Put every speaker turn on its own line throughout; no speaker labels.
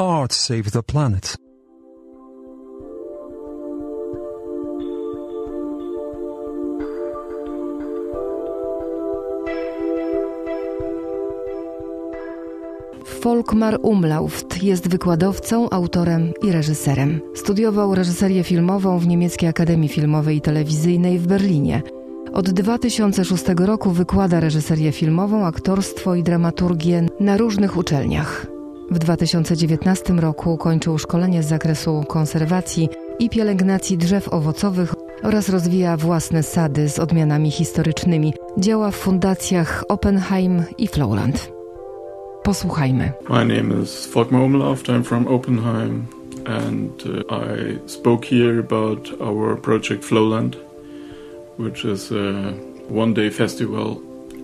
art save the planet?
Folkmar Umlauft jest wykładowcą, autorem i reżyserem. Studiował reżyserię filmową w Niemieckiej Akademii Filmowej i Telewizyjnej w Berlinie. Od 2006 roku wykłada reżyserię filmową, aktorstwo i dramaturgię na różnych uczelniach. W 2019 roku kończył szkolenie z zakresu konserwacji i pielęgnacji drzew owocowych oraz rozwija własne sady z odmianami historycznymi. Działa w fundacjach Oppenheim i Flowland. Posłuchajmy.
My name is Volkmar Umlauf. I'm from Oppenheim and uh, I spoke here about our project Flowland, which is a one day festival.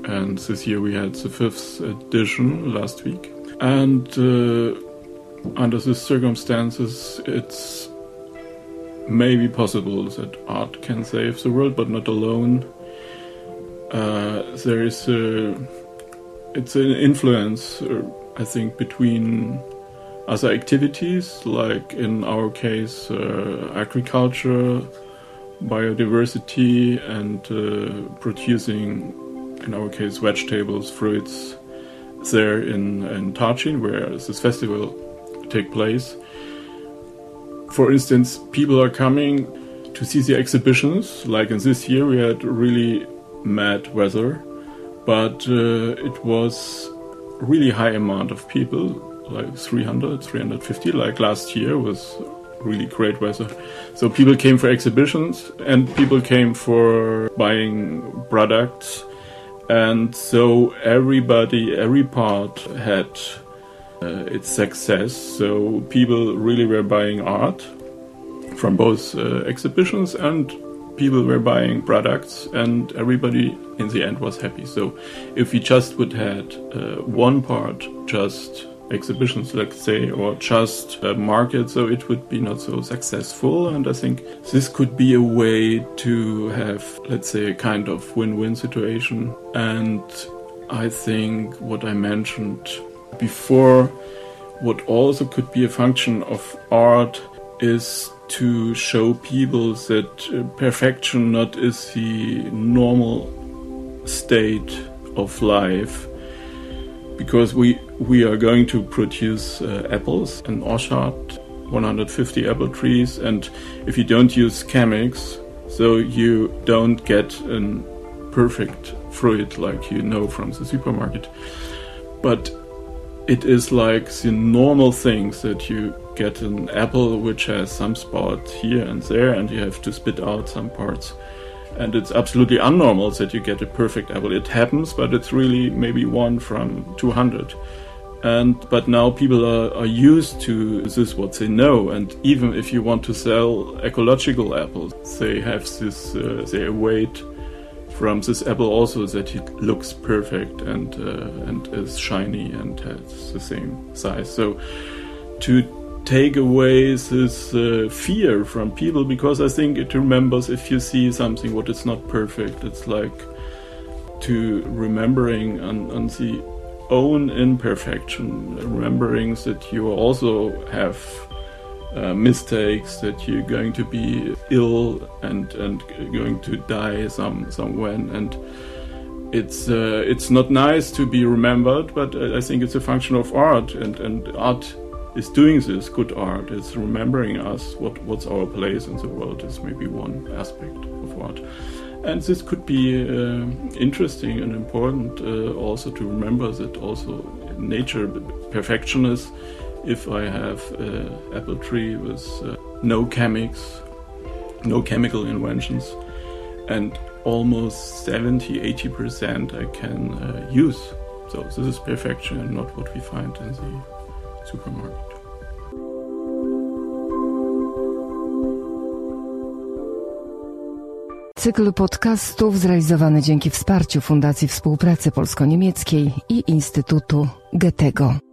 And this year we had the fifth edition last week. And uh, under these circumstances, it's maybe possible that art can save the world, but not alone. Uh, there is a it's an influence, uh, I think, between other activities, like in our case, uh, agriculture, biodiversity, and uh, producing, in our case, vegetables, fruits, there in, in Tarchin, where this festival take place. For instance, people are coming to see the exhibitions. Like in this year, we had really mad weather but uh, it was really high amount of people like 300 350 like last year was really great weather so people came for exhibitions and people came for buying products and so everybody every part had uh, its success. So people really were buying art from both uh, exhibitions and people were buying products and everybody in the end was happy. So if we just would had uh, one part just exhibitions let's say or just a market so it would be not so successful and i think this could be a way to have let's say a kind of win-win situation. And i think what i mentioned before what also could be a function of art is to show people that uh, perfection not is the normal state of life because we we are going to produce uh, apples in orchard 150 apple trees and if you don't use chemics so you don't get a perfect fruit like you know from the supermarket. But it is like the normal things that you get an apple which has some spot here and there and you have to spit out some parts and it's absolutely unnormal that you get a perfect apple. It happens but it's really maybe one from 200 and but now people are, are used to this what they know. And even if you want to sell ecological apples they have this uh, they await from this apple also that it looks perfect and uh, and is shiny and has the same size. So to take away this uh, fear from people because I think it remembers if you see something what is not perfect. It's like to remembering on, on the own imperfection, remembering that you also have uh, mistakes, that you're going to be ill and and going to die some somewhen and. It's uh, it's not nice to be remembered, but I think it's a function of art, and, and art is doing this good art. It's remembering us what what's our place in the world is maybe one aspect of art, and this could be uh, interesting and important uh, also to remember that also nature perfection is. If I have an apple tree with uh, no chemics, no chemical inventions, and almost 70 80% I can uh, use. So, this is perfection and not what we find in the supermarket.
Cykl podcastów zrealizowany dzięki wsparciu Fundacji Współpracy Polsko-Niemieckiej i Instytutu Goethego.